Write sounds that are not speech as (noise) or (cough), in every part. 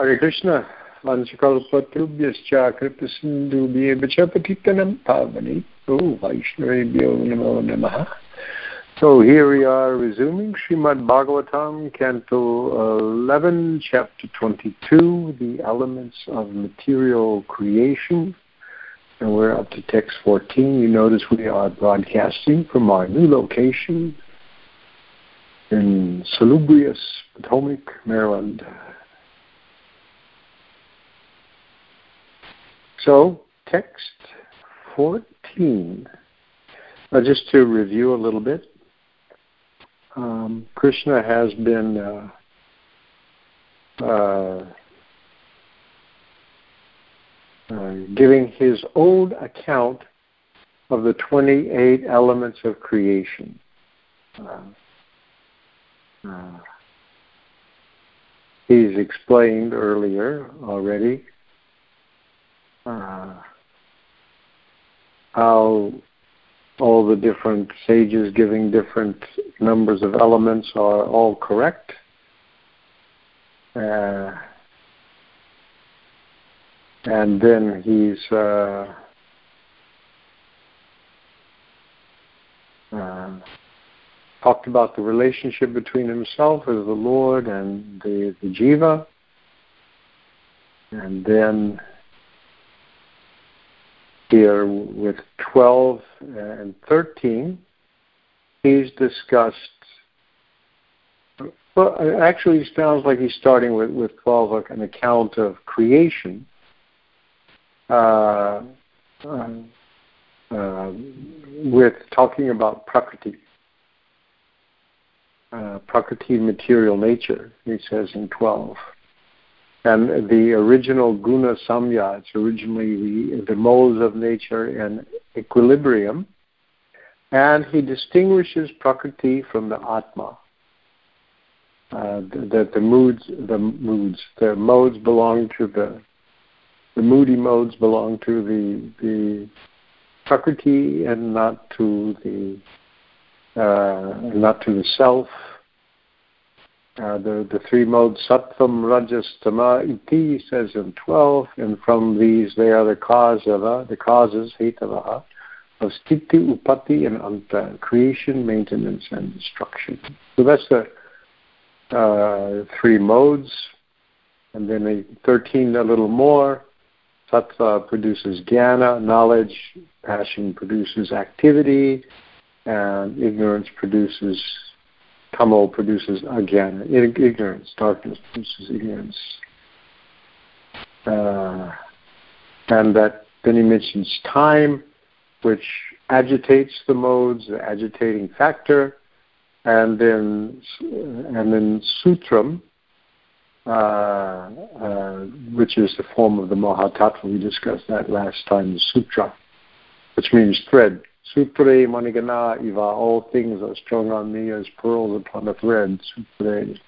Hare Krishna. वंशकल्पतरुभ्यश्च कृतसिन्धुभ्येव च पतितनं पावनि ओ वैष्णवेभ्यो नमो नमः So here we are resuming Srimad Bhagavatam, Canto 11, Chapter 22, the elements of material creation. And we're up to text 14. You notice we are broadcasting from our new location in Salubrious, Potomac, Maryland. So, text 14. Uh, just to review a little bit, um, Krishna has been uh, uh, uh, giving his own account of the 28 elements of creation. Uh, uh, he's explained earlier already uh, how all the different sages giving different numbers of elements are all correct. Uh, and then he's uh, uh, talked about the relationship between himself as the Lord and the, the jiva. And then here with 12 and 13, he's discussed. Well, actually, it sounds like he's starting with, with 12, like an account of creation. Uh, uh, uh, with talking about prakriti, uh, prakriti material nature, he says in 12. And the original guna samya, it's originally the, the modes of nature in equilibrium. And he distinguishes prakriti from the atma. Uh, that the moods, the moods, the modes belong to the, the moody modes belong to the the prakriti and not to the, uh, not to the self uh, the, the three modes, sattvam, rajas, tama, iti, says in 12, and from these they are the cause of, uh, the causes, hetava, of sthiti, upati, and anta, creation, maintenance, and destruction. So that's the uh, three modes. And then a 13, a little more. Sattva produces jnana, knowledge. Passion produces activity. And ignorance produces Tamo produces again ignorance, darkness produces ignorance. Uh, and that then he mentions time, which agitates the modes, the agitating factor, and then and then sutram, uh, uh, which is the form of the Mahatattva. We discussed that last time, the sutra, which means thread. Sutre Manigana Iva, all things are strung on me as pearls upon a thread. Sutre.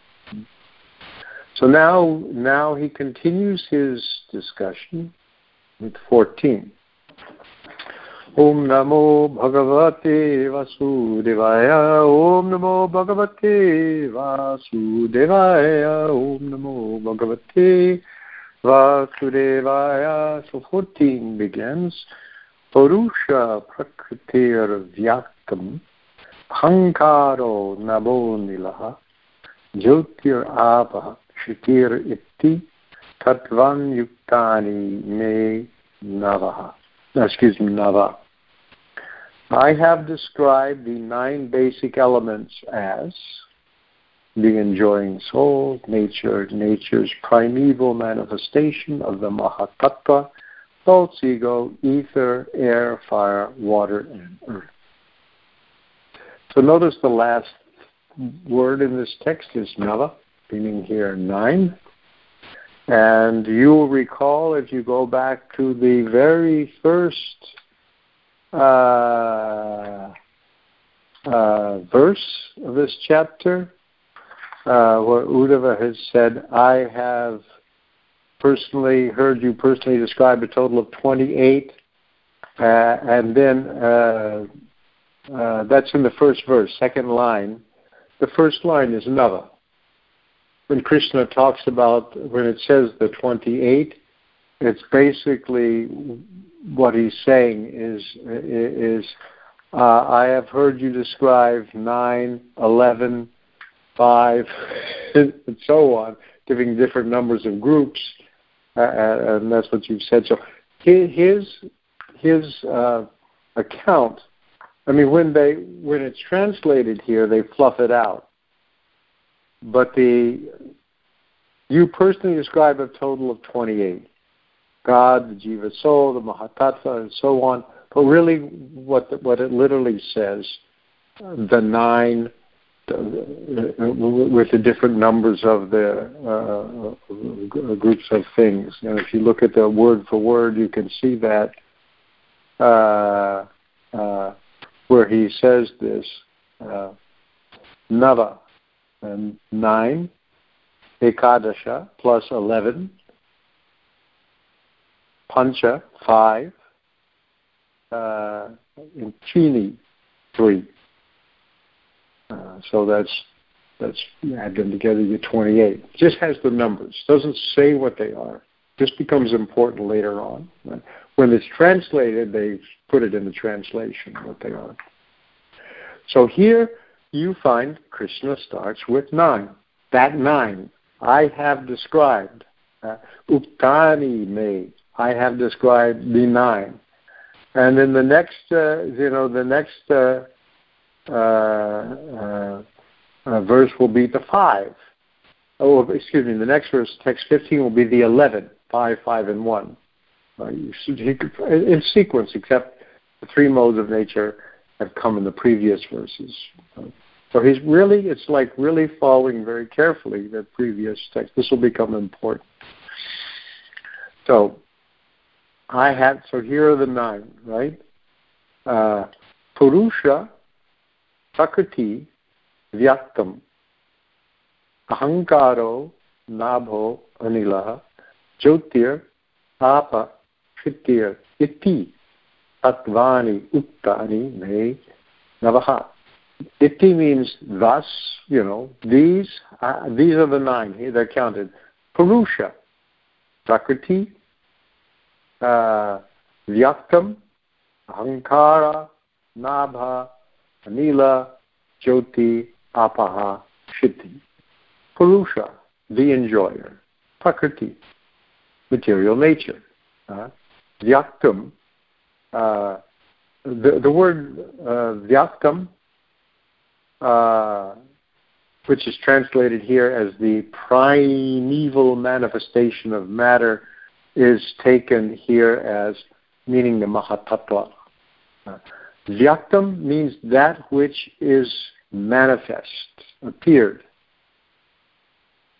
So now, now he continues his discussion with 14. Om Namo Bhagavate Vasudevaya Om Namo Bhagavate Vasudevaya Om Namo Bhagavate Vasudevaya So 14 begins. Prakritir vyaktam hankaro nabo nilaha jyotir apa shikir itti tatvan yuktani me. Excuse me, nava. I have described the nine basic elements as the enjoying soul, nature, nature's primeval manifestation of the Mahatattva, thoughts, ego, ether, air, fire, water, and earth. So notice the last word in this text is nava, meaning here nine. And you will recall if you go back to the very first uh, uh, verse of this chapter, uh, where Uddhava has said, I have personally heard you personally describe a total of 28, uh, and then uh, uh, that's in the first verse, second line. The first line is Nava. when Krishna talks about, when it says the 28, it's basically what he's saying is, is uh, I have heard you describe 9, 11, 5, (laughs) and so on, giving different numbers of groups, and that's what you've said. So his, his uh, account, I mean, when, they, when it's translated here, they fluff it out. But the you personally describe a total of 28. God, the Jiva soul, the Mahatattva, and so on. But really, what the, what it literally says, the nine, with the different numbers of the uh, groups of things. And if you look at the word for word, you can see that uh, uh, where he says this, uh, Nava, and nine, Ekadasha plus eleven, Pancha five, uh, and Chini three. So that's that's add them together, you get 28. Just has the numbers. Doesn't say what they are. This becomes important later on. When it's translated, they put it in the translation what they are. So here you find Krishna starts with nine. That nine I have described. Uh, Uktani me, I have described the nine. And then the next, uh, you know, the next uh, verse will be the five. Oh, excuse me, the next verse, text 15, will be the 11, 5, 5, and 1. Uh, in sequence, except the three modes of nature have come in the previous verses. So he's really, it's like really following very carefully the previous text. This will become important. So I have, so here are the nine, right? Uh, Purusha, Prakriti, Vyaktam, Ahankaro, Nabho, Anila, Jyotir, Apa, Shitir, Iti, Tatvani, Uttani, Me, Navaha. Iti means thus, you know, these, uh, these are the nine, they're counted. Purusha, Prakriti, uh, Vyaktam, Ahankara, Nabha, Anila, Jyoti, Apaha, Shiti. Purusha, the enjoyer. Prakriti, material nature. Uh, Vyaktam, uh, the, the word uh, Vyaktam uh, which is translated here as the primeval manifestation of matter, is taken here as meaning the Mahatattva. Uh, Vyaktam means that which is manifest, appeared.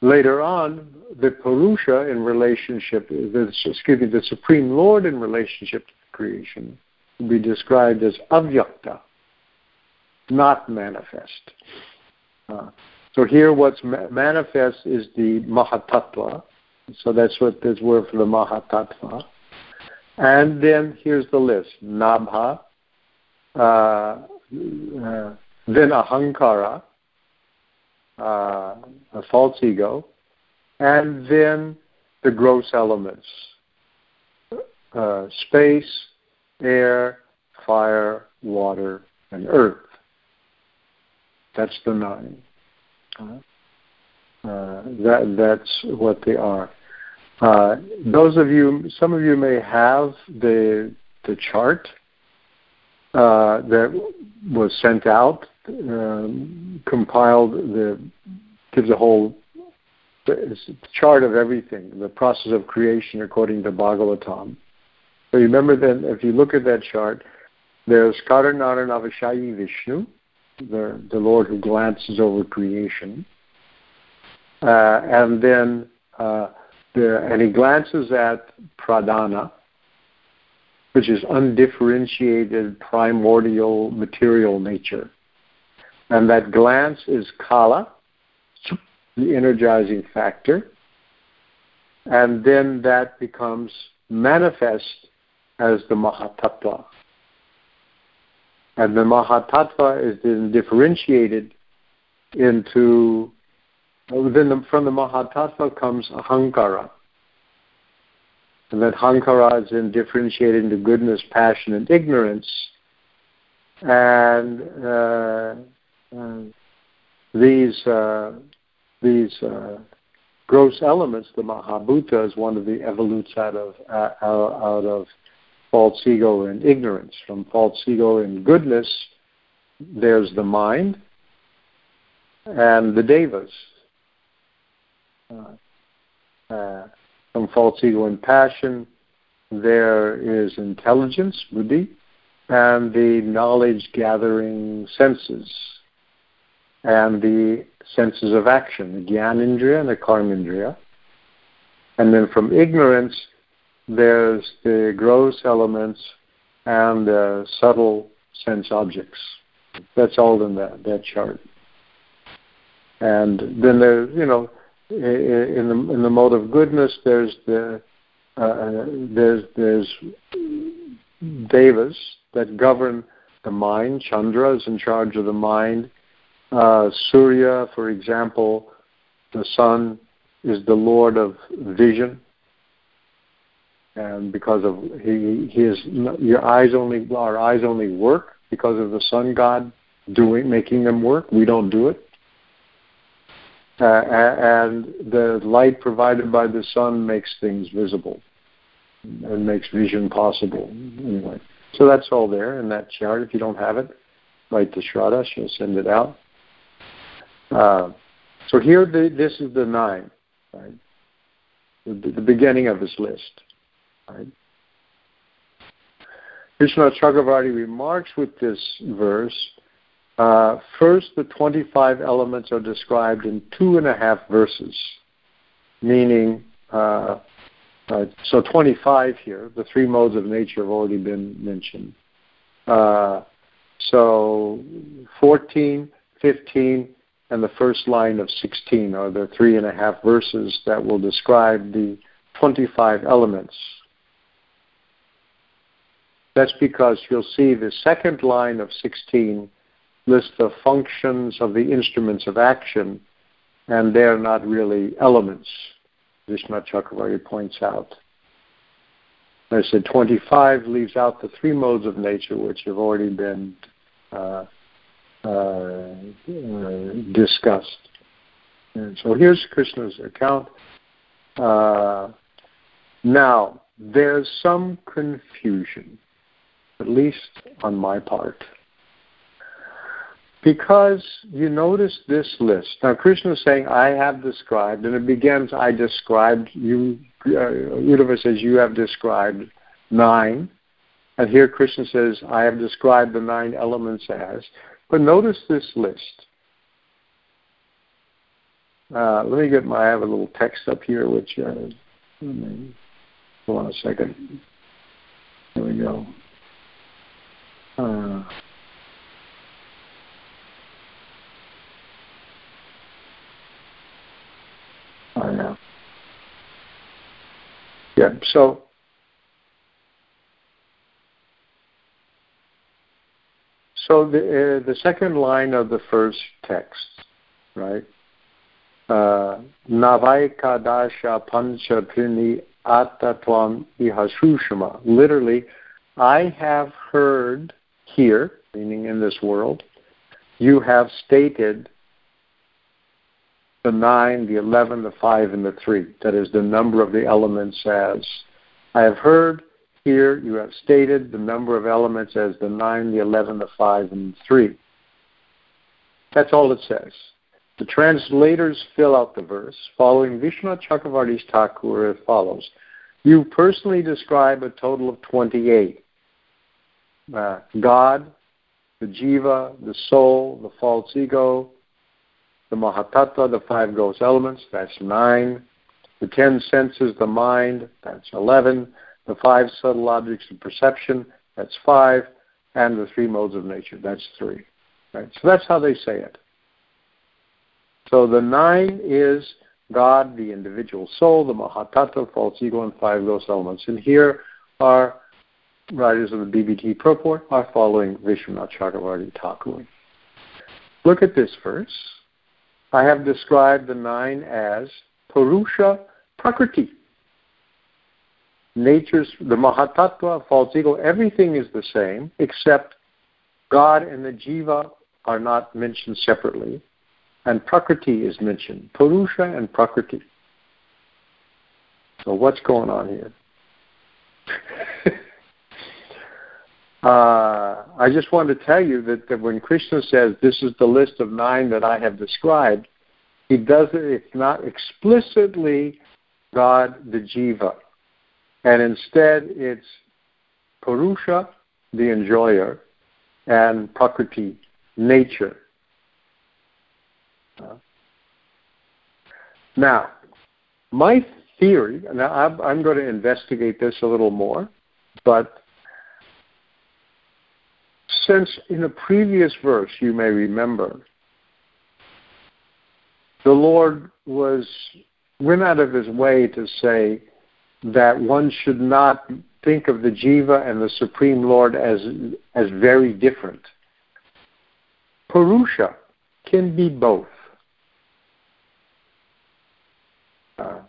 Later on, the Purusha in relationship, the, excuse me, the Supreme Lord in relationship to creation, will be described as avyakta, not manifest. Uh, so here what's ma- manifest is the Mahatattva. So that's what this word for the Mahatattva. And then here's the list. Nabha, then Ahankara, uh, a false ego, and then the gross elements. Uh, space, air, fire, water, and earth. That's the nine. Uh, that that's what they are. Uh, those of you, some of you may have the the chart uh, that was sent out, um, compiled, the gives a whole chart of everything, the process of creation according to Bhagavatam. So remember that if you look at that chart, there's Karanarana Vishnu, the, the Lord who glances over creation. Uh, and then uh, the, and he glances at pradhana, which is undifferentiated primordial material nature. And that glance is kala, the energizing factor. And then that becomes manifest as the Mahatattva. And the Mahatattva is then differentiated into within the, from the Mahatattva comes Ahankara. And that Hankara is then differentiated into goodness, passion, and ignorance. And uh, uh, these uh, these uh, gross elements, the Mahabhuta, is one of the evolutes out of uh, out of false ego and ignorance. From false ego and goodness, there's the mind and the devas. From false ego and passion, there is intelligence, buddhi, and the knowledge gathering senses, and the senses of action, the Gyanindriya and the Karmindriya. And then from ignorance, there's the gross elements and the subtle sense objects. That's all in that, that chart. And then there's, you know, in the in the mode of goodness, there's the uh, there's there's devas that govern the mind. Chandra is in charge of the mind. Uh, Surya, for example, the sun is the lord of vision, and because of he he is your eyes only our eyes only work because of the sun god doing making them work. We don't do it. Uh, and the light provided by the sun makes things visible and makes vision possible. Anyway, so that's all there in that chart. If you don't have it, write to Shraddha. She'll send it out. Uh, so here, the, this is the nine, right? The, the beginning of this list. Right? Krishna Chakravarti remarks with this verse uh, first, the 25 elements are described in two and a half verses, meaning, uh, uh, so 25 here, the three modes of nature have already been mentioned. Uh, so 14, 15, and the first line of 16 are the three and a half verses that will describe the 25 elements. That's because you'll see the second line of 16 list the functions of the instruments of action, and they're not really elements, Vishnu Chakravarti points out. I said 25 leaves out the three modes of nature which have already been uh, uh, discussed. And so here's Krishna's account. Uh, now, there's some confusion, at least on my part. Because you notice this list. Now, Krishna is saying, I have described, and it begins, I described, you, uh, Uddhava says, you have described nine. And here Krishna says, I have described the nine elements as. But notice this list. Uh, let me get my, I have a little text up here, which, uh, hold on a second. There we go. Uh, Yeah. So so the uh, the second line of the first text, right? Uh, Navaikadasha pancha prini attatvam ihashushama. Literally, I have heard here, meaning in this world, you have stated the 9, the 11, the 5, and the 3. That is the number of the elements as I have heard here you have stated the number of elements as the 9, the 11, the 5, and the 3. That's all it says. The translators fill out the verse following Vishnu Chakravarti's Thakur as follows. You personally describe a total of 28. Uh, God, the jiva, the soul, the false ego, the Mahatattva, the five gross elements, that's nine. The ten senses, the mind, that's 11. The five subtle objects of perception, that's five. And the three modes of nature, that's three. Right? So that's how they say it. So the nine is God, the individual soul, the Mahatattva, false ego, and five gross elements. And here our writers of the BBT purport are following Vishwanath Chakravarti Thakur. Look at this verse. I have described the nine as Purusha Prakriti. Nature's, the Mahatattva, false ego, everything is the same except God and the Jiva are not mentioned separately, and Prakriti is mentioned. Purusha and Prakriti. So what's going on here? (laughs) uh, I just want to tell you that, that when Krishna says this is the list of nine that I have described, he does it, it's not explicitly God the Jiva. And instead it's Purusha, the enjoyer, and Prakriti, nature. Uh, now, my theory, now I'm, I'm going to investigate this a little more, but since in a previous verse, you may remember, the Lord was went out of his way to say that one should not think of the jiva and the supreme Lord as as very different. Purusha can be both. Uh,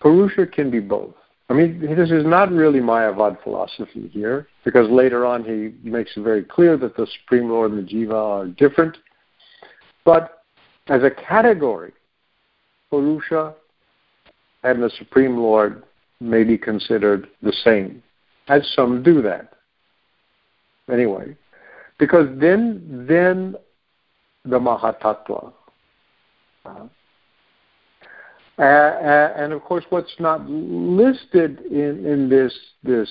Purusha can be both. I mean, this is not really Mayavad philosophy here, because later on he makes it very clear that the Supreme Lord and the Jiva are different. But as a category, Purusha and the Supreme Lord may be considered the same, as some do that. Anyway, because then, then the Mahatattva, uh, uh, and of course, what's not listed in, in this this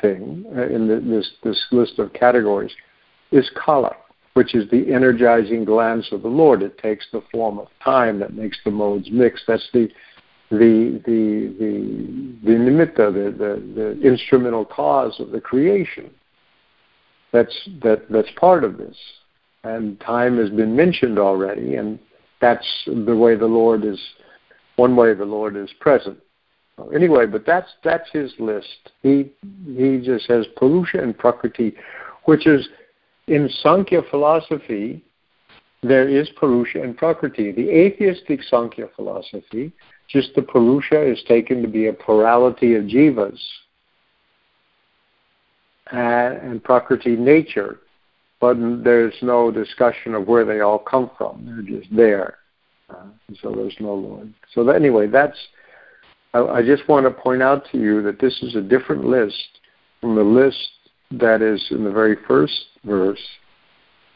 thing, uh, in the, this this list of categories, is kala, which is the energizing glance of the Lord. It takes the form of time that makes the modes mix. That's the the the the the nimitta, the, the, the instrumental cause of the creation. That's that that's part of this, and time has been mentioned already, and that's the way the Lord is one way the Lord is present. Anyway, but that's that's his list. He he just says Purusha and Prakriti, which is in Sankhya philosophy, there is Purusha and Prakriti. The atheistic Sankhya philosophy, just the Purusha is taken to be a plurality of jivas and, and Prakriti nature, but there's no discussion of where they all come from. They're just there. Uh, so there's no Lord. So that, anyway, that's. I, I just want to point out to you that this is a different list from the list that is in the very first verse,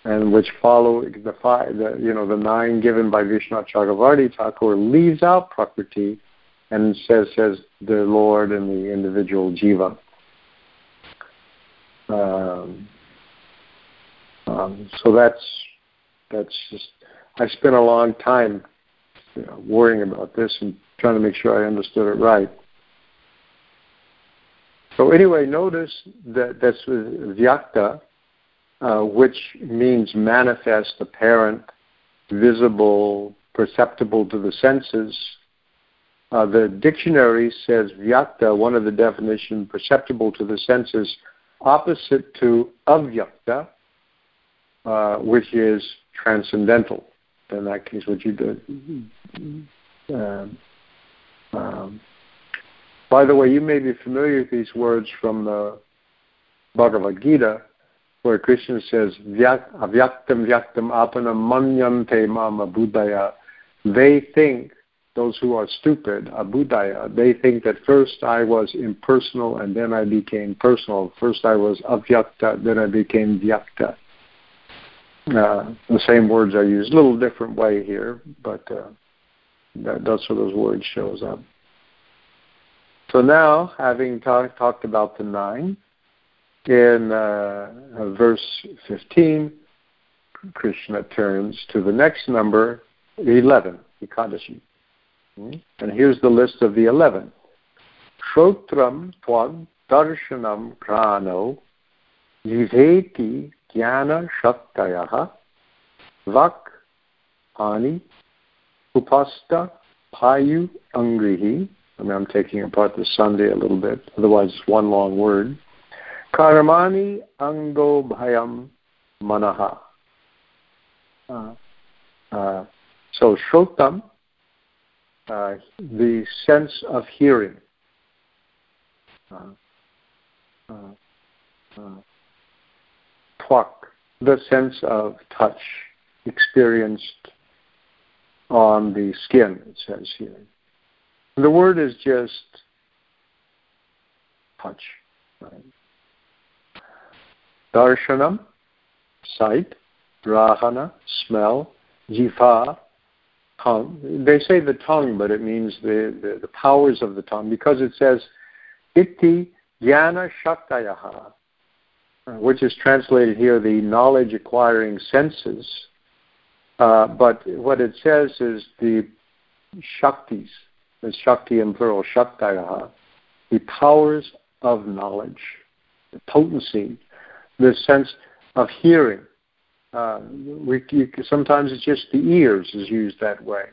and which follow the five, the, you know, the nine given by Vishnu Chakravarti Thakur leaves out Prakriti and says says the Lord and the individual jiva. Um, um, so that's that's just I spent a long time you know, worrying about this and trying to make sure I understood it right. So anyway, notice that that's vyakta, uh, which means manifest, apparent, visible, perceptible to the senses. Uh, the dictionary says vyakta, one of the definitions, perceptible to the senses, opposite to avyakta, uh, which is transcendental in that case, would you do. Um, um, by the way, you may be familiar with these words from the Bhagavad Gita, where Krishna says, Avyaktam vyaktam apanam manyante mama buddhaya. They think, those who are stupid, abudaya, they think that first I was impersonal and then I became personal. First I was avyakta, then I became vyakta. Uh, the same words are used, a little different way here, but uh, that, that's where those words shows up. So now, having talk, talked about the nine, in uh, verse 15, Krishna turns to the next number, 11, Ekadashi. Hmm? And here's the list of the 11. Shrotram twag darshanam prano yiveti ज्ञानशक्तयः वक् अनि उपस्त payu angrihi. I mean, I'm taking apart the sandhi a little bit, otherwise it's one long word. Karmani ango bhayam manaha. Uh, uh so shrotam, uh, the sense of hearing. Uh, uh, Twak, the sense of touch experienced on the skin, it says here. The word is just touch. Right? Darshanam, sight, rahana, smell, jihva, tongue. They say the tongue, but it means the, the, the powers of the tongue because it says iti jnana shaktayaha, which is translated here the knowledge acquiring senses. Uh, but what it says is the shaktis, the shakti in plural, shaktayaha, the powers of knowledge, the potency, the sense of hearing. Uh, we, you, sometimes it's just the ears is used that way.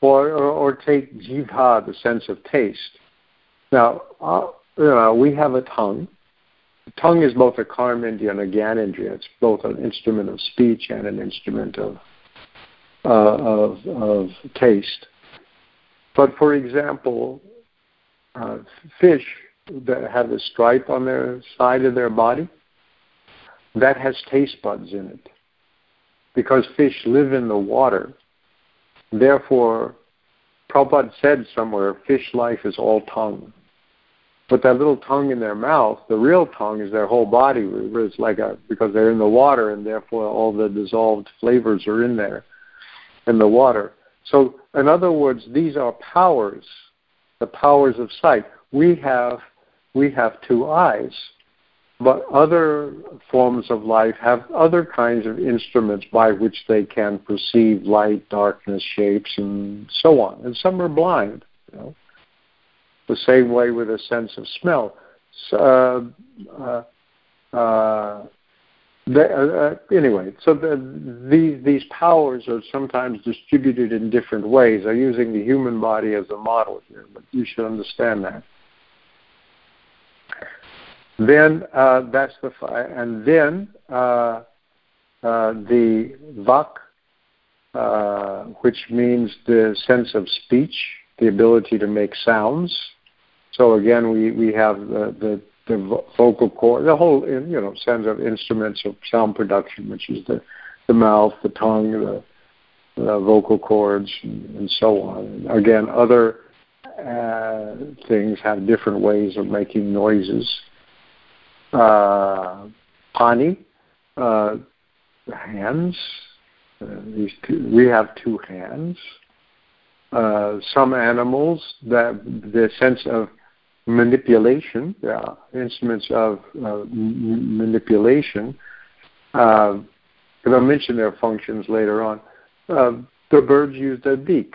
Or, or, or take jivha, the sense of taste. Now, uh, you know, we have a tongue. The tongue is both a karmendriya and a gyanendriya. It's both an instrument of speech and an instrument of, uh, of, of taste. But for example, uh, fish that have a stripe on their side of their body, that has taste buds in it. Because fish live in the water, therefore, Prabhupada said somewhere, fish life is all tongue. But that little tongue in their mouth, the real tongue is their whole body. It's like a because they're in the water, and therefore all the dissolved flavors are in there, in the water. So, in other words, these are powers, the powers of sight. We have we have two eyes. But other forms of life have other kinds of instruments by which they can perceive light, darkness, shapes, and so on. And some are blind. You know? The same way with a sense of smell. So, uh, uh, uh, uh, anyway, so the, these these powers are sometimes distributed in different ways. I'm using the human body as a model here, but you should understand that. Then uh, that's the and then uh, uh, the vak, uh, which means the sense of speech, the ability to make sounds. So again, we we have the the, the vocal cord, the whole you know sense of instruments of sound production, which is the the mouth, the tongue, the, the vocal cords, and, and so on. Again, other uh, things have different ways of making noises uh, pani, uh, hands. Uh, these two, we have two hands. Uh, some animals that the sense of manipulation, instruments of uh, m- manipulation. Uh, and I'll mention their functions later on. Uh, the birds use their beak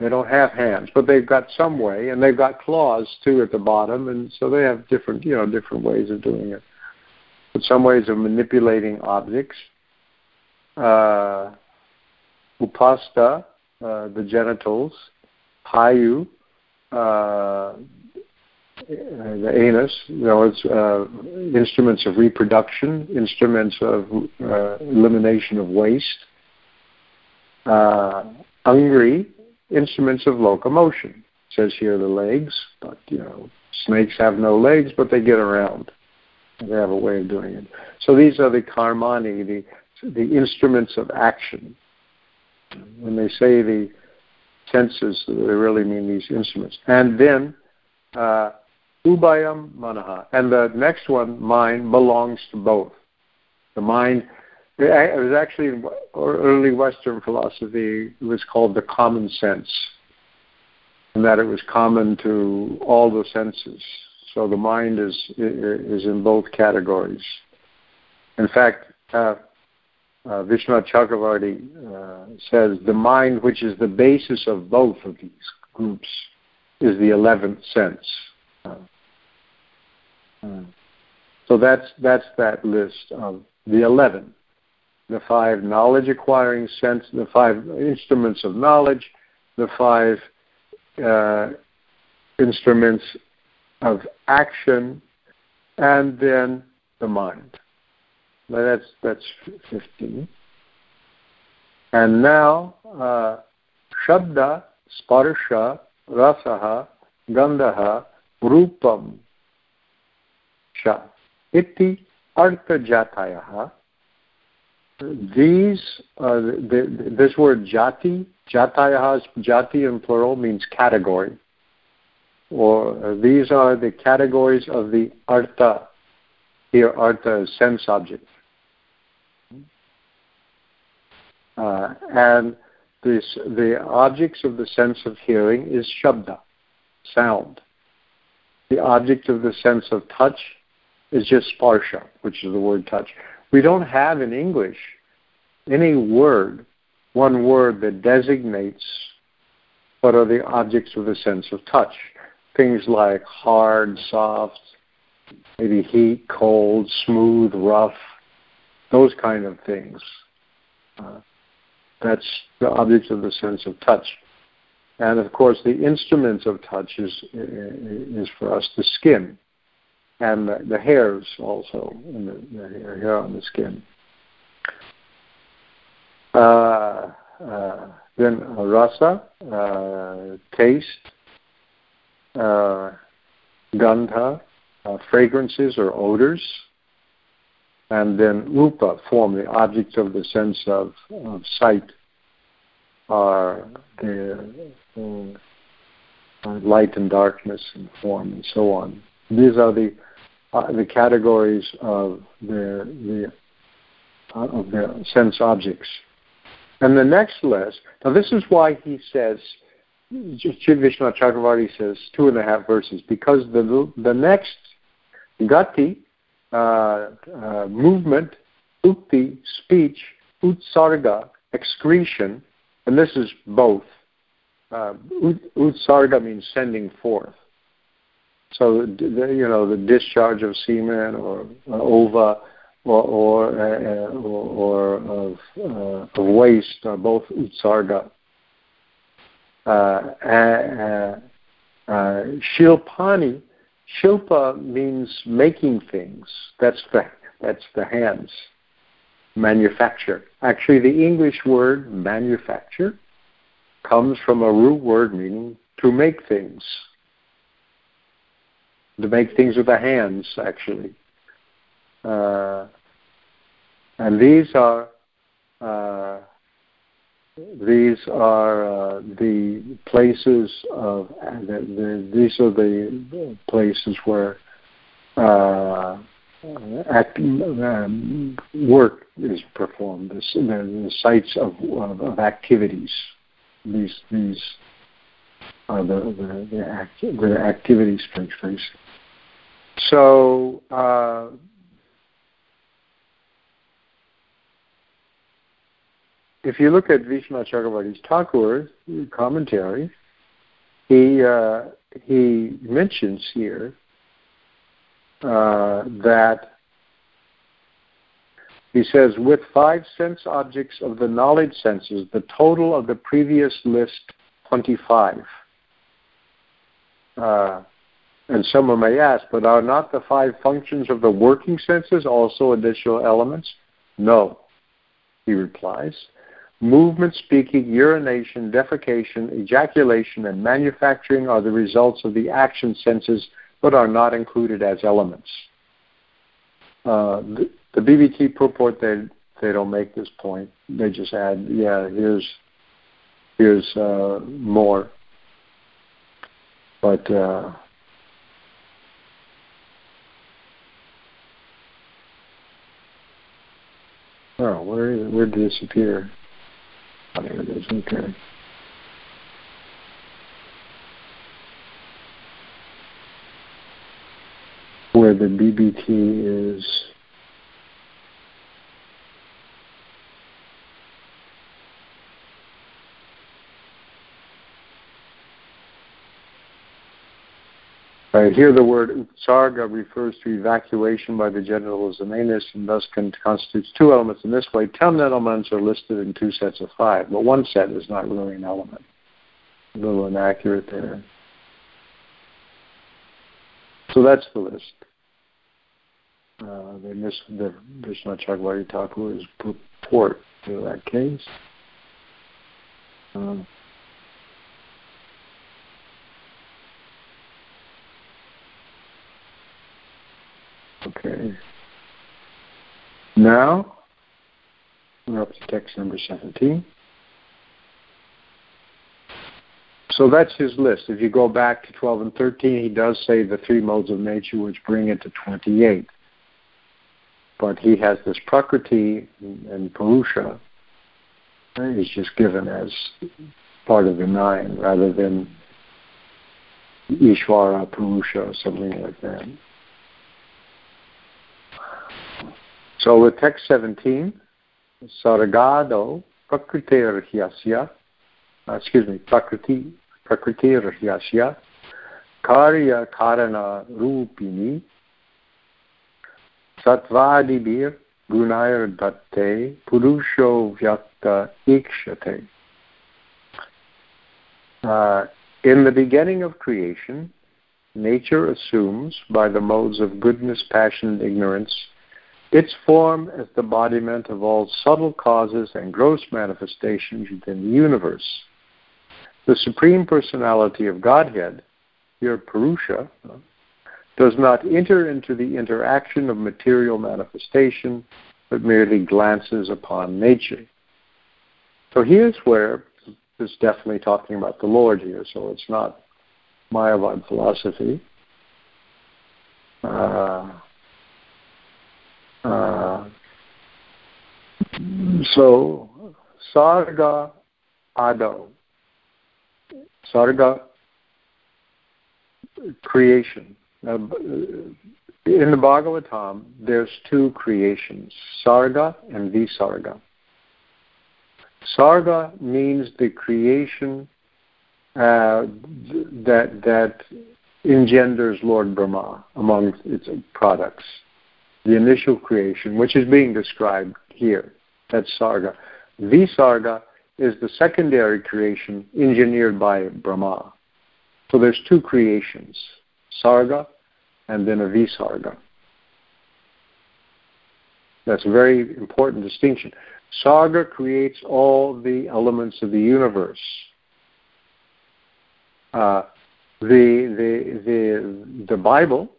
they don't have hands, but they've got some way, and they've got claws too at the bottom, and so they have different, you know, different ways of doing it. But some ways of manipulating objects. Uh, upasta, uh, the genitals. Payu, uh, the anus. You know, it's uh, instruments of reproduction, instruments of uh, elimination of waste. Uh, instruments of locomotion. It says here the legs, but you know, snakes have no legs, but they get around. They have a way of doing it. So these are the karmani, the the instruments of action. When they say the senses, they really mean these instruments. And then uh, ubayam manaha, and the next one, mind, belongs to both. The mind it was actually in early Western philosophy. It was called the common sense, and that it was common to all the senses. So the mind is is in both categories. In fact, uh, uh, Vishwanath Chakravarti uh, says the mind, which is the basis of both of these groups, is the eleventh sense. Uh, uh, so that's that's that list of the eleven the five knowledge acquiring sense, the five instruments of knowledge, the five uh, instruments of action, and then the mind. Now that's that's fifteen. And now, uh, Shabda, Sparsha, Rasaha, Gandhaha, Rupam, Sha. Iti Arthajatayaha. These, uh, the, the, this word jati, jatayaha, jati in plural means category. Or uh, these are the categories of the artha. Here, artha is sense object. Uh, and this, the objects of the sense of hearing is shabda, sound. The object of the sense of touch is just sparsha, which is the word touch. We don't have in English any word, one word that designates what are the objects of the sense of touch. Things like hard, soft, maybe heat, cold, smooth, rough, those kind of things. Uh, that's the object of the sense of touch. And of course, the instruments of touch is, is for us the skin and the, the hairs also, and the, the hair, on the skin. Uh, uh, then rasa, uh, taste, uh, gandha, uh, fragrances or odors, and then rupa, form, the objects of the sense of, of sight are the uh, light and darkness and form and so on. These are the uh, the categories of the the uh, of the sense objects. And the next list. Now, this is why he says, Vishnu Chakravarti says two and a half verses because the the next gati movement, ukti, speech, utsarga, excretion, and this is both. Uh, utsarga means sending forth. So, you know, the discharge of semen or uh, ova or or, uh, or, or of, uh, of waste are both utsarga. Uh, uh, uh, shilpani Shilpa means making things. That's the that's the hands. Manufacture. Actually, the English word manufacture comes from a root word meaning to make things. To make things with the hands, actually. Uh, and these are uh, these are uh, the places of the, the, these are the places where uh, act, um, work is performed. The, the sites of, of, of, activities. These these are the the, the, act, the activity spaces. So. Uh, if you look at Vishnu Chakravarti's Thakur commentary, he uh, he mentions here uh, that he says with five sense objects of the knowledge senses, the total of the previous list twenty-five. Uh, and someone may ask, but are not the five functions of the working senses also additional elements? No, he replies. Movement, speaking, urination, defecation, ejaculation, and manufacturing are the results of the action senses but are not included as elements. Uh, the, the, BBT purport, they, they don't make this point. They just add, yeah, here's, here's uh, more. But uh, oh, where where did it disappear? There it is. Okay. Where the BBT is Right, here the word utsarga refers to evacuation by the genitals and anus and thus constitutes two elements in this way. Ten elements are listed in two sets of five, but one set is not really an element. A little inaccurate there. So that's the list. Uh, they missed the Vishnu Chakravarti Thakur's purport to that case. Um, okay. Now, we're up to text number 17. So that's his list. If you go back to 12 and 13, he does say the three modes of nature, which bring it to 28. But he has this Prakriti and Purusha. He's just given as part of the nine rather than Ishvara, Purusha, or something like that. So with text 17, sargado prakritirhyasya, uh, excuse me, prakriti, prakritirhyasya, karya karana rupini, sattvadibir gunair datte, purusho vyakta ikshate. Uh, in the beginning of creation, nature assumes, by the modes of goodness, passion, ignorance, its form as the embodiment of all subtle causes and gross manifestations within the universe. The Supreme Personality of Godhead, here Purusha, does not enter into the interaction of material manifestation, but merely glances upon nature. So here's where it's definitely talking about the Lord here, so it's not Mayavad philosophy. Uh, uh, so, Sarga Ado, Sarga, creation. Now, in the Bhagavatam, there's two creations, Sarga and Visarga. Sarga means the creation uh, that that engenders Lord Brahma among its products. The initial creation, which is being described here, that's Sarga. Visarga is the secondary creation engineered by Brahma. So there's two creations, Sarga and then a Visarga. That's a very important distinction. Sarga creates all the elements of the universe. Uh, the, the, the, the Bible,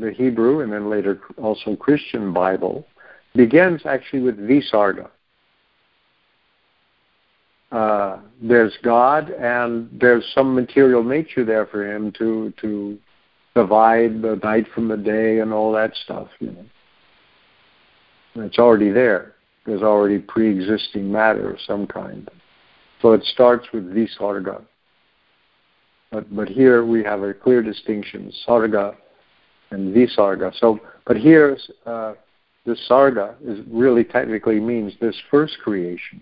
the Hebrew and then later also Christian Bible, begins actually with Visarga uh, there's God and there's some material nature there for him to to divide the night from the day and all that stuff. You know, it's already there. There's already pre-existing matter of some kind. So it starts with visarga. But but here we have a clear distinction: sarga and visarga. So, but here uh, the sarga is really technically means this first creation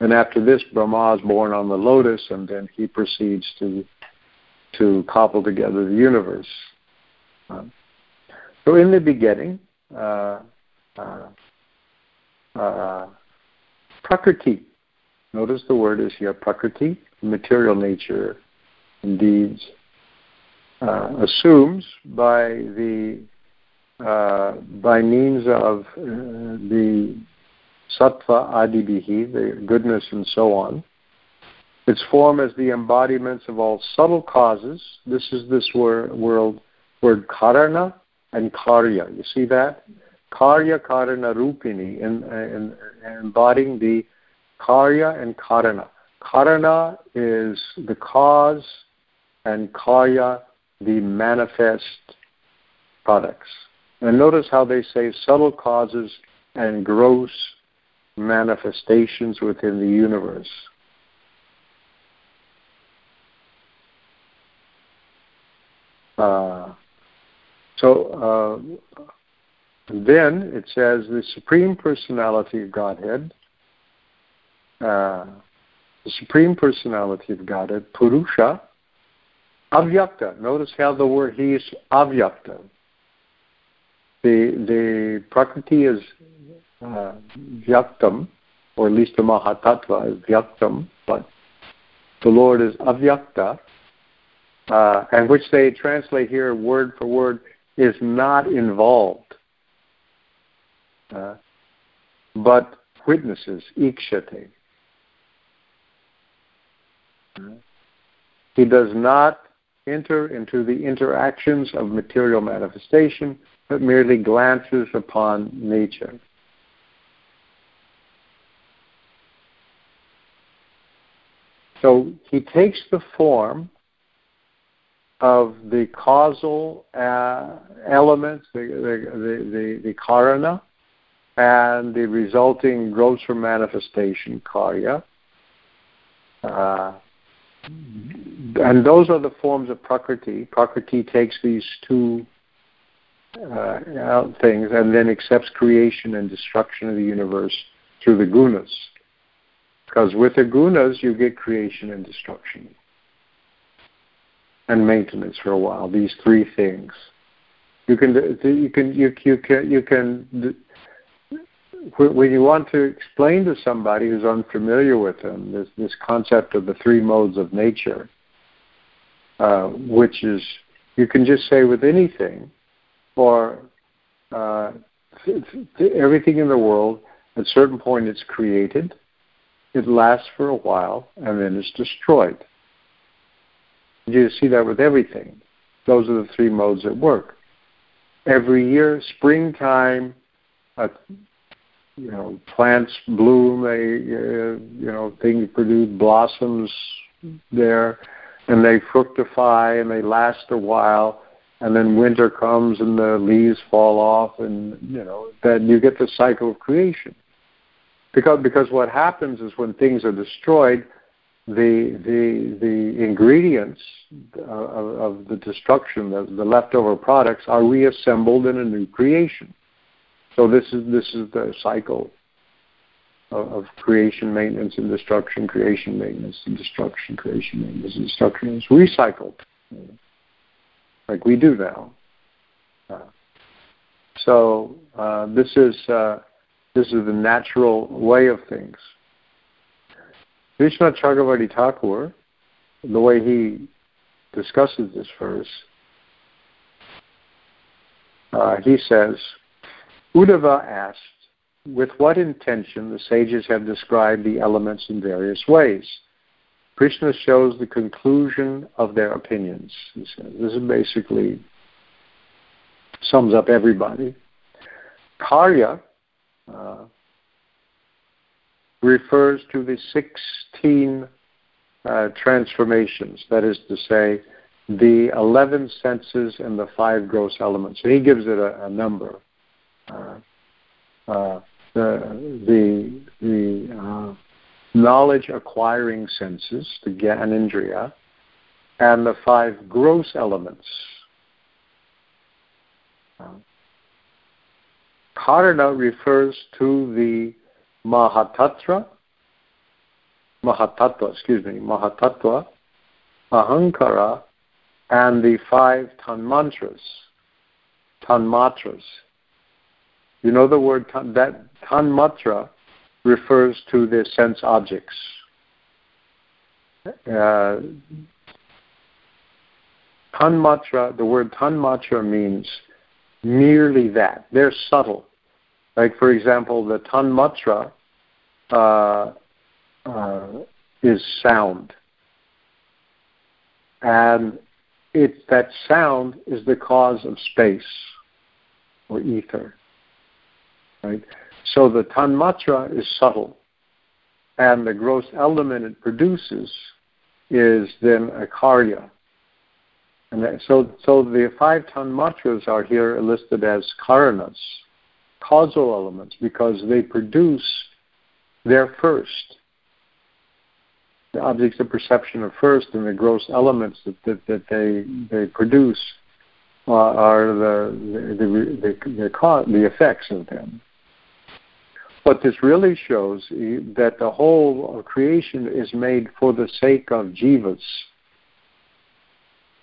and after this, Brahma is born on the lotus, and then he proceeds to to cobble together the universe. Uh, so, in the beginning, uh, uh, uh, prakriti. Notice the word is here prakriti, material nature, indeed, uh, assumes by the uh, by means of uh, the sattva adibihi, the goodness and so on. Its form as the embodiments of all subtle causes. This is this word, word, word karana and karya. You see that? Karya karana rupini, in, in, in embodying the karya and karana. Karana is the cause and karya the manifest products. And notice how they say subtle causes and gross manifestations within the universe. Uh, so uh, then it says the Supreme Personality of Godhead, uh, the Supreme Personality of Godhead, Purusha, Avyakta. Notice how the word he is Avyakta. The the Prakriti is uh, vyaktam, or at least the Mahatattva is vyaktam, but the Lord is avyakta, uh, and which they translate here word for word is not involved, uh, but witnesses, ikshate. He does not enter into the interactions of material manifestation, but merely glances upon nature. So he takes the form of the causal uh, elements, the, the, the, the, karana, and the resulting grosser manifestation, karya. Uh, and those are the forms of prakriti. Prakriti takes these two uh, things and then accepts creation and destruction of the universe through the gunas. Because with the gunas, you get creation and destruction and maintenance for a while. These three things. You can you can you, you can you can when you want to explain to somebody who's unfamiliar with them this this concept of the three modes of nature, uh, which is you can just say with anything, or uh, everything in the world. At a certain point, it's created, it lasts for a while, and then it's destroyed. You see that with everything. Those are the three modes that work. Every year, springtime, uh, you know, plants bloom. They, uh, you know, things produce blossoms there, and they fructify and they last a while. And then winter comes and the leaves fall off, and you know, then you get the cycle of creation. Because because what happens is when things are destroyed, the the the ingredients of, of the destruction, the, the leftover products, are reassembled in a new creation. So this is this is the cycle of, of creation, maintenance, and destruction. Creation, maintenance, and destruction. Creation, maintenance, and destruction. It's recycled, like we do now. Uh, so uh, this is uh, this is the natural way of things. Vishwanath Chakravarti Thakur, the way he discusses this verse, uh, he says, Uddhava asked, with what intention the sages have described the elements in various ways. Krishna shows the conclusion of their opinions. This is basically sums up everybody. Karya uh, refers to the 16 uh, transformations, that is to say, the 11 senses and the five gross elements. And he gives it a, a number. Uh, the the, the uh, knowledge acquiring senses, the Gyanendriya, and the five gross elements. Uh, Karana refers to the Mahatattva, Mahatattva, excuse me, Mahatattva, Ahankara, and the five Tanmatras. Tanmatras. You know the word that Tanmatra refers to the sense objects. Uh, tanmatra, the word tanmatra means merely that. They're subtle. Like, for example, the tanmatra uh, uh, is sound. And it, that sound is the cause of space or ether. Right? So the tanmatra is subtle. And the gross element it produces is then a karya. And so, so the five tanmatras are here listed as karanas, causal elements, because they produce their first. The objects of perception are first, and the gross elements that, that, that they, they produce uh, are the, the, the, the, the, the effects of them. What this really shows eh, that the whole of creation is made for the sake of jivas.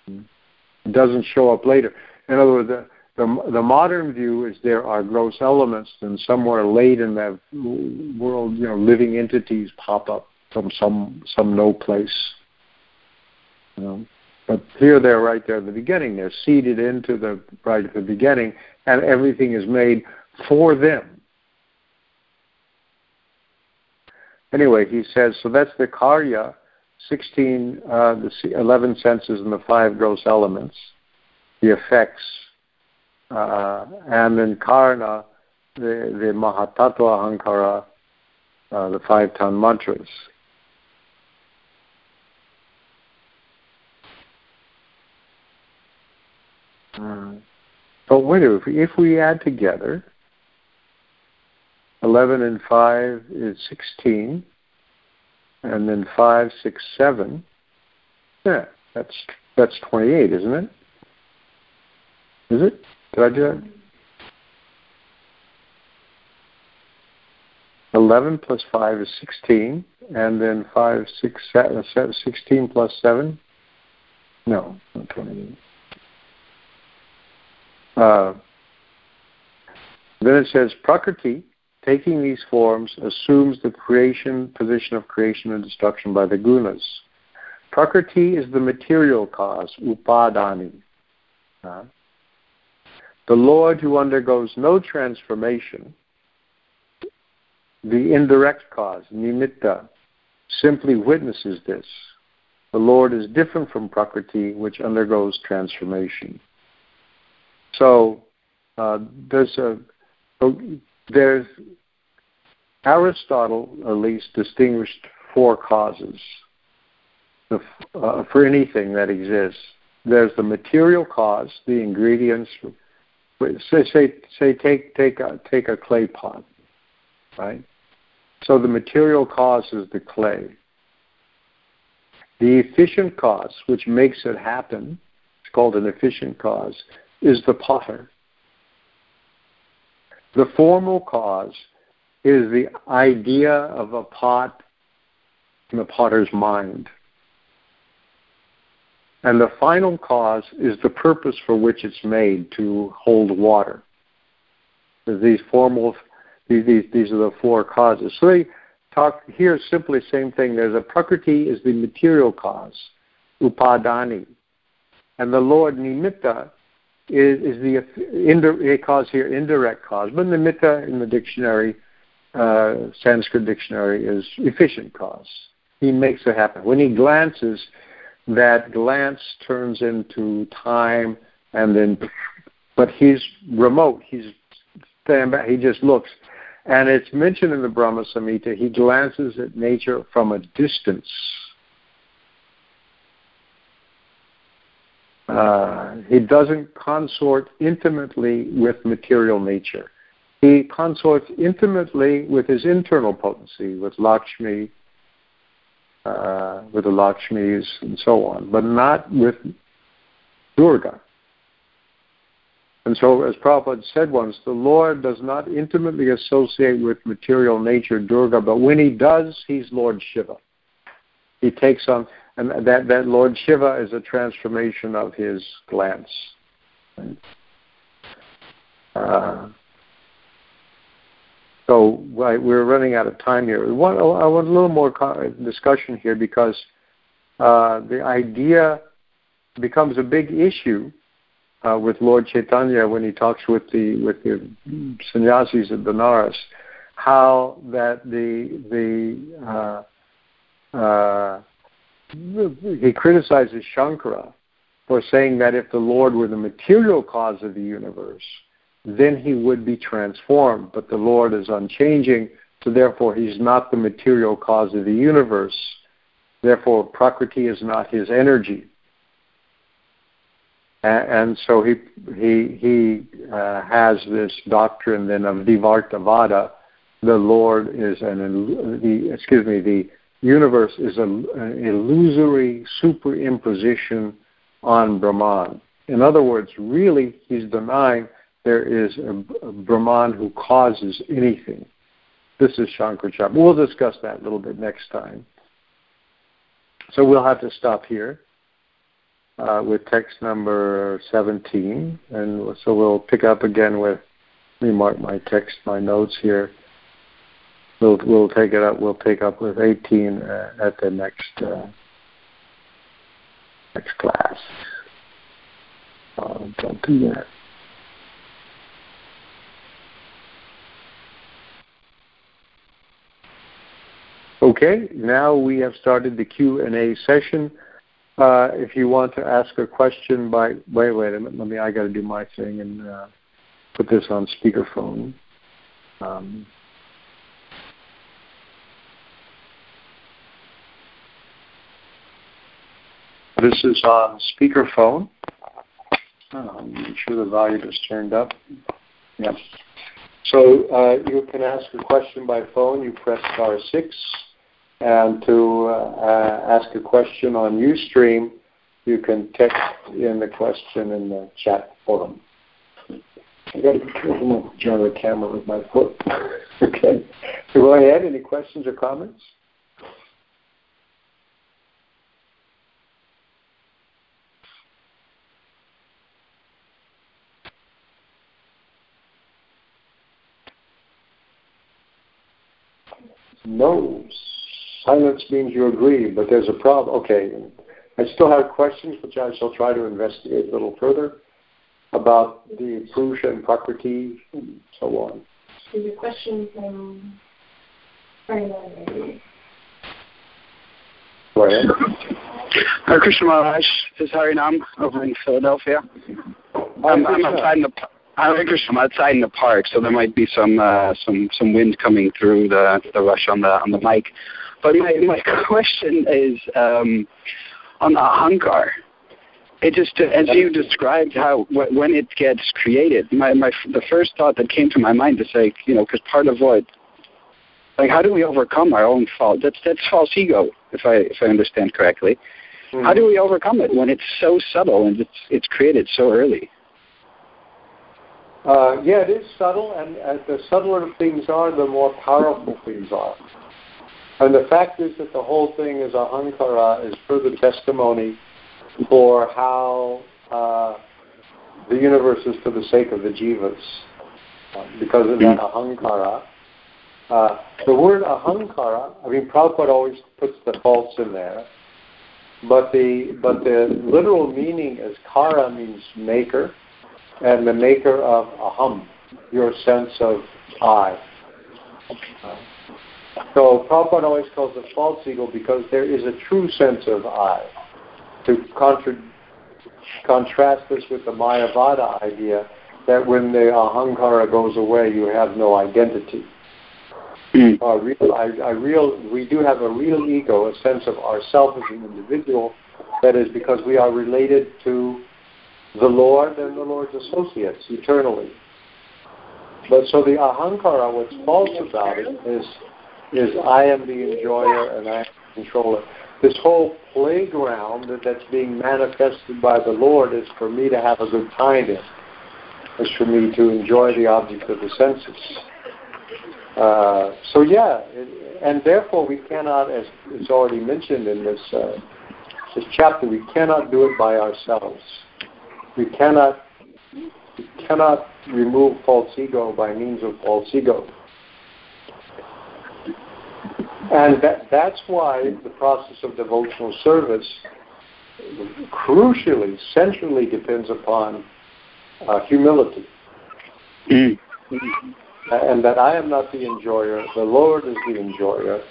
It doesn't show up later. In other words, the, the, the modern view is there are gross elements, and somewhere late in that world, you know, living entities pop up from some some no place. You know? But here they're right there at the beginning. They're seeded into the right at the beginning, and everything is made for them. Anyway, he says so. That's the karya. 16, uh, the 11 senses and the five gross elements, the effects, uh, and then karna, the, the mahatattva ahankara, uh, the five tanmatras. Mm. But wait, if we, if we add together, 11 and 5 is 16, and then 5, 6, 7, yeah, that's, that's 28, isn't it? Is it? Did I do that? 11 plus 5 is 16, and then 5, 6, 7, 16 plus 7? No, not 28. Uh, then it says, Prakriti, taking these forms, assumes the creation position of creation and destruction by the gunas. Prakriti is the material cause, upadani. Uh, the Lord who undergoes no transformation, the indirect cause, nimitta, simply witnesses this. The Lord is different from Prakriti, which undergoes transformation. So uh, there's a there's Aristotle at least distinguished four causes uh, for anything that exists. There's the material cause, the ingredients. Say say, say take take a, take a clay pot, right? So the material cause is the clay. The efficient cause, which makes it happen, it's called an efficient cause, is the potter. The formal cause is the idea of a pot in the potter's mind. And the final cause is the purpose for which it's made to hold water. These formal, these, these, are the four causes. So they talk here simply same thing. There's a prakriti is the material cause, upadani. And the Lord nimitta is, is the indir- cause here, indirect cause. But the nimitta in the dictionary, uh, Sanskrit dictionary, is efficient cause. He makes it happen. When he glances, that glance turns into time, and then, but he's remote. He's stand back. He just looks, and it's mentioned in the Brahma Samhita. He glances at nature from a distance Uh, he doesn't consort intimately with material nature. He consorts intimately with his internal potency, with Lakshmi, uh, with the Lakshmis and so on, but not with Durga. And so, as Prabhupada said once, the Lord does not intimately associate with material nature Durga, but when he does, he's Lord Shiva. He takes on, and that, that Lord Shiva is a transformation of his glance. Uh, so right, we're running out of time here. I want, I want a little more discussion here because uh, the idea becomes a big issue uh, with Lord Chaitanya when he talks with the with the sannyasis of Benares, how that the the uh, uh, he criticizes Shankara for saying that if the Lord were the material cause of the universe, then he would be transformed. But the Lord is unchanging, so therefore he's not the material cause of the universe. Therefore, Prakriti is not his energy. And, so he he he uh, has this doctrine then of Vivartavada. The Lord is an the excuse me the universe is a, an illusory superimposition on Brahman. In other words, really, he's denying there is a, a Brahman who causes anything. This is Shankaracharya. We'll discuss that a little bit next time. So we'll have to stop here uh, with text number 17. And so we'll pick up again with, let me mark my text, my notes here we'll we'll take it up. We'll take up with 18 uh, at the next uh, next class. Uh, don't do that. Okay, now we have started the Q&A session. Uh, if you want to ask a question by wait wait a minute, let me I got to do my thing and uh, put this on speakerphone. Um, this is on speakerphone. Um, make sure the volume is turned up. Yep. So uh, you can ask a question by phone. You press star six, and to uh, ask a question on UStream, you can text in the question in the chat forum. I got to be careful not to the camera with my foot. (laughs) okay. So go ahead. Any questions or comments? No. Silence means you agree, but there's a problem. Okay. I still have questions, which I shall try to investigate a little further about the Purusha and Prakriti and so on. There's a question from um, Go ahead. Hare Krishna Maharaj is Harinam over in Philadelphia. I'm, I'm outside in the Hare Krishna. I'm outside in the park, so there might be some uh, some some wind coming through the the rush on the on the mic. But my my (laughs) question is um, on ahankar. It just as you described how when it gets created, my my the first thought that came to my mind is like you know because part of what like how do we overcome our own fault? That's that's false ego, if I if I understand correctly. Mm-hmm. How do we overcome it when it's so subtle and it's it's created so early? Uh, yeah, it is subtle, and, and the subtler things are, the more powerful things are. And the fact is that the whole thing is a ahankara is further testimony for how uh, the universe is for the sake of the jivas. Uh, because of that ahankara. Uh, the word ahankara, I mean, Prabhupada always puts the false in there, but the but the literal meaning is kara means maker, and the maker of aham, your sense of I. So Prabhupada always calls it false ego because there is a true sense of I. To contra- contrast this with the Mayavada idea that when the ahankara goes away, you have no identity. Mm. Uh, real, I, I real, we do have a real ego, a sense of ourself as an individual. That is because we are related to the Lord and the Lord's associates eternally. But so the ahankara, what's false about it is, is I am the enjoyer and I am the controller. This whole playground that's being manifested by the Lord is for me to have a good time in. Is for me to enjoy the object of the senses. Uh, so yeah, it, and therefore we cannot, as it's already mentioned in this uh, this chapter, we cannot do it by ourselves. We cannot we cannot remove false ego by means of false ego. And that, that's why the process of devotional service crucially, centrally depends upon uh, humility. Mm. And that I am not the enjoyer, the Lord is the enjoyer.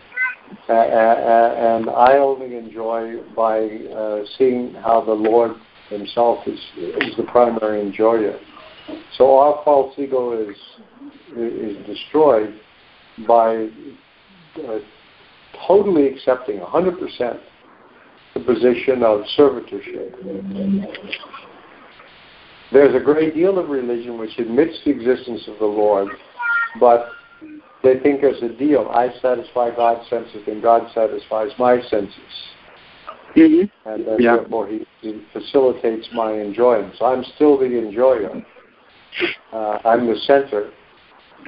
Uh, and I only enjoy by uh, seeing how the Lord himself is, is the primary enjoyer. So our false ego is is destroyed by uh, totally accepting 100% the position of servitorship. There's a great deal of religion which admits the existence of the Lord, but they think there's a deal. I satisfy God's senses and God satisfies my senses. Mm-hmm. And uh, yeah. therefore he, he, facilitates my enjoyment. So I'm still the enjoyer. Uh, I'm the center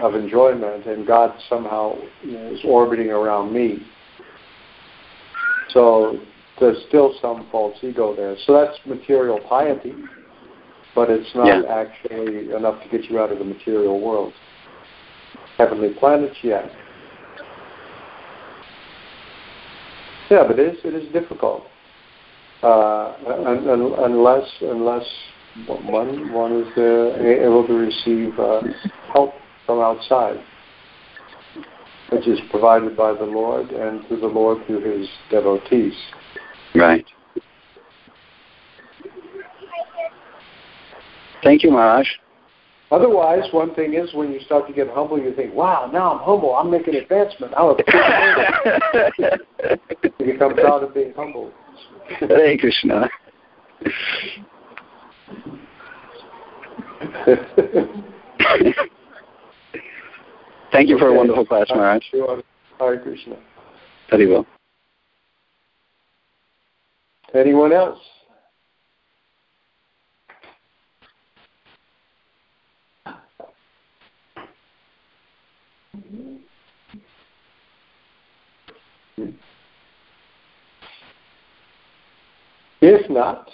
of enjoyment, and God somehow you know, is orbiting around me. So there's still some false ego there. So that's material piety, but it's not yeah. actually enough to get you out of the material world. Heavenly planets, yeah. Yeah, but it is, it is difficult uh, unless unless one one is uh, able to receive uh, help from outside. which is provided by the Lord and to the Lord through his devotees. Right. Thank you, Maharaj. Otherwise, one thing is when you start to get humble, you think, wow, now I'm humble. I'm making advancement. I'm a (laughs) You become proud of being humble. Hare Krishna. Thank you for a wonderful class, Maharaj. Hare Krishna. Very well. Anyone else? If not,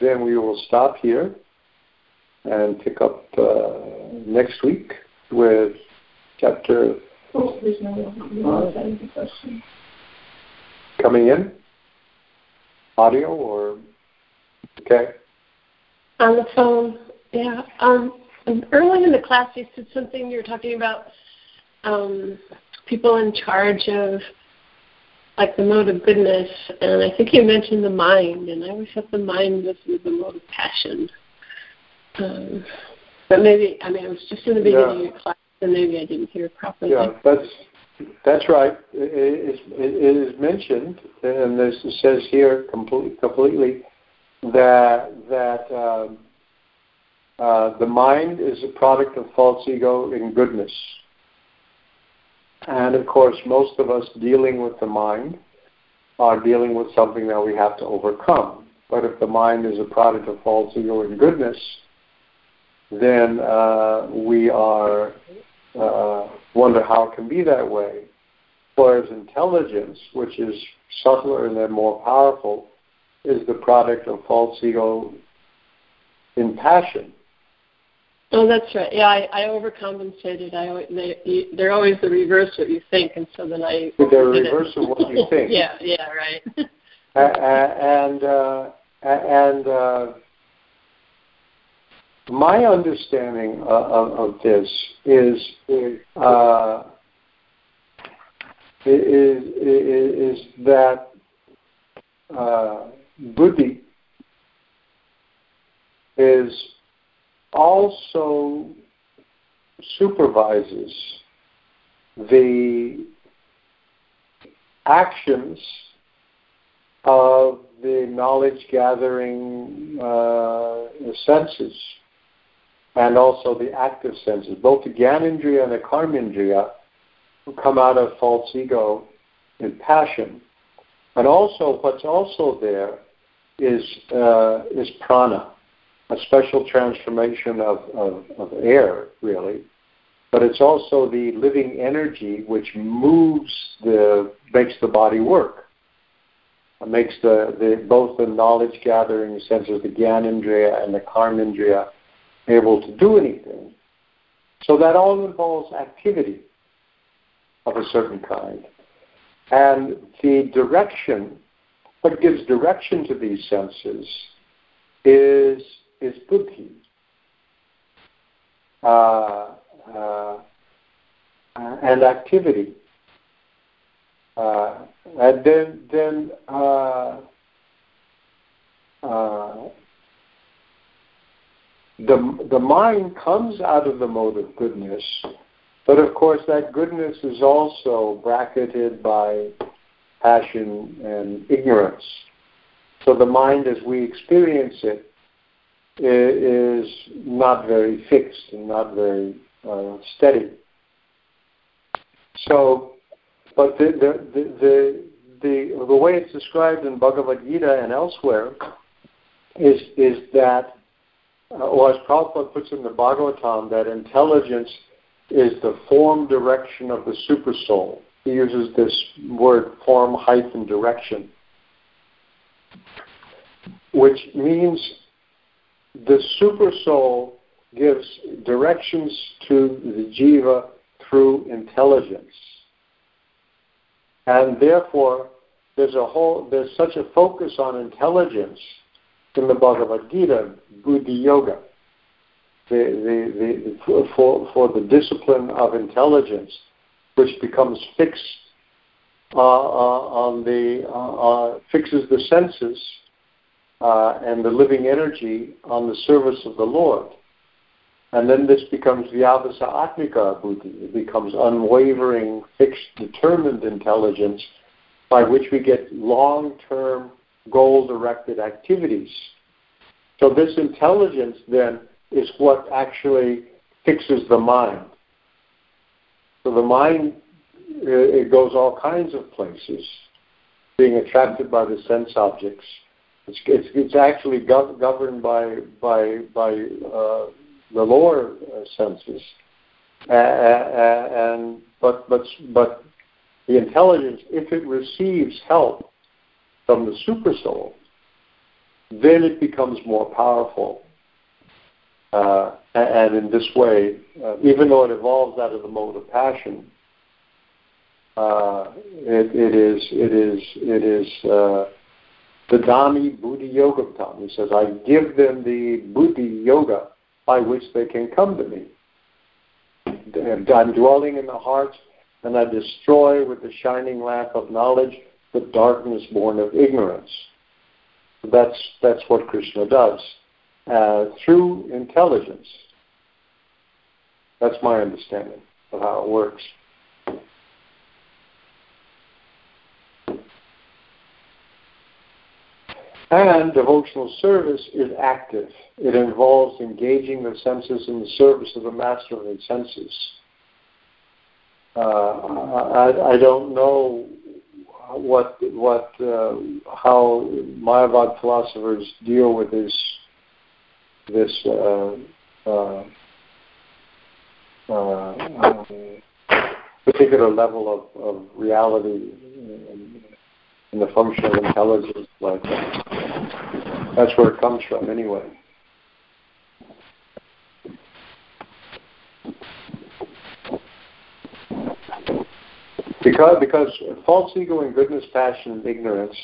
then we will stop here and pick up uh, next week with chapter Oh, there's no one. That is the question. coming in, audio or okay. On the phone, yeah. Um, early in the class, you said something. You were talking about um, people in charge of like the mode of goodness, and I think you mentioned the mind, and I always thought the mind was the mode of passion. Um, but maybe, I mean, it was just in the beginning Yeah. of your class, and maybe I didn't hear properly. Yeah, that's that's right. It is, it is mentioned, and this says here complete, completely that that um, uh, the mind is a product of false ego in goodness, and of course, most of us dealing with the mind are dealing with something that we have to overcome. But if the mind is a product of false ego and goodness, then uh, we are uh, wonder how it can be that way. Whereas intelligence, which is subtler and then more powerful, is the product of false ego in passion. Oh, that's right. Yeah, I, I overcompensated. I they, you, they're always the reverse of what you think, and so then I. They're it. reverse of what you think. (laughs) yeah, yeah, right. (laughs) A- and uh, and uh, my understanding of, of, of this is uh, is, is is that uh, buddhi is also supervises the actions of the knowledge gathering uh, senses and also the active senses. Both the Gyanendriya and the Karmendriya come out of false ego and passion. And also, what's also there is, uh, is prana, a special transformation of, of, of air, really. But it's also the living energy which moves the, makes the body work It makes the, the both the knowledge gathering senses, the Gyanendriya and the Karmendriya, able to do anything. So that all involves activity of a certain kind. And the direction, what gives direction to these senses is, is buddhi. Uh, uh, and activity. Uh, and then, then uh, uh, the the mind comes out of the mode of goodness, but of course that goodness is also bracketed by passion and ignorance. So the mind, as we experience it, is not very fixed and not very uh, steady. So but the the the the, the, way it's described in Bhagavad Gita and elsewhere is is that, uh, or as Prabhupada puts in the Bhagavatam, that intelligence is the form direction of the super soul. He uses this word form, and direction, which means the super soul gives directions to the jiva through intelligence. And therefore there's a whole there's such a focus on intelligence in the Bhagavad Gita, Buddhi Yoga, the, the, the, for, for the discipline of intelligence, which becomes fixed uh, uh, on the uh, fixes the senses Uh, and the living energy on the service of the Lord. And then this becomes vyavasayatmika buddhi. It becomes unwavering, fixed, determined intelligence by which we get long-term goal-directed activities. So this intelligence then is what actually fixes the mind. So the mind uh, it goes all kinds of places, being attracted by the sense objects. It's, it's, it's actually gov- governed by by by uh, the lower uh, senses, uh, and but but but the intelligence, if it receives help from the super soul, then it becomes more powerful. Uh, and in this way, uh, even though it evolves out of the mode of passion, uh, it, it is it is it is dadami Buddhi Yoga He says, I give them the Buddhi Yoga by which they can come to me. And I'm dwelling in the hearts, and I destroy with the shining lamp of knowledge the darkness born of ignorance. That's that's what Krishna does uh, through intelligence. That's my understanding of how it works. And devotional service is active. It involves engaging the senses in the service of the master of the senses. Uh, I, I, don't know what what uh, how Mayavad philosophers deal with this this uh, uh particular level of, of reality in the function of intelligence like that. That's where it comes from anyway. Because, because false ego and goodness, passion, and ignorance.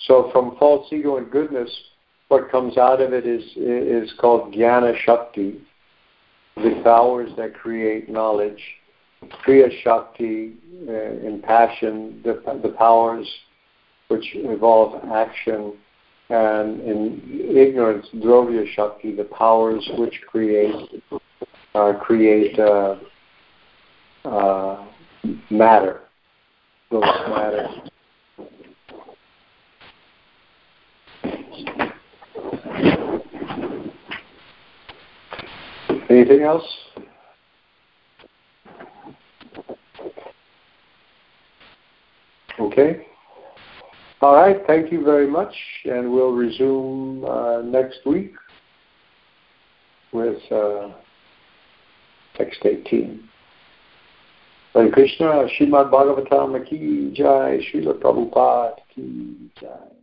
So from false ego and goodness, what comes out of it is is called jnana shakti, the powers that create knowledge. Kriya shakti uh, in passion, the the powers which involve action, and in ignorance, dravya shakti, the powers which create uh, create uh, uh, matter, those matter. Anything else? Okay. All right, thank you very much, and we'll resume uh, next week with uh, text 18. Hare Krishna, Srimad Bhagavatam. Ki jai, Srila Prabhupada. Ki jai.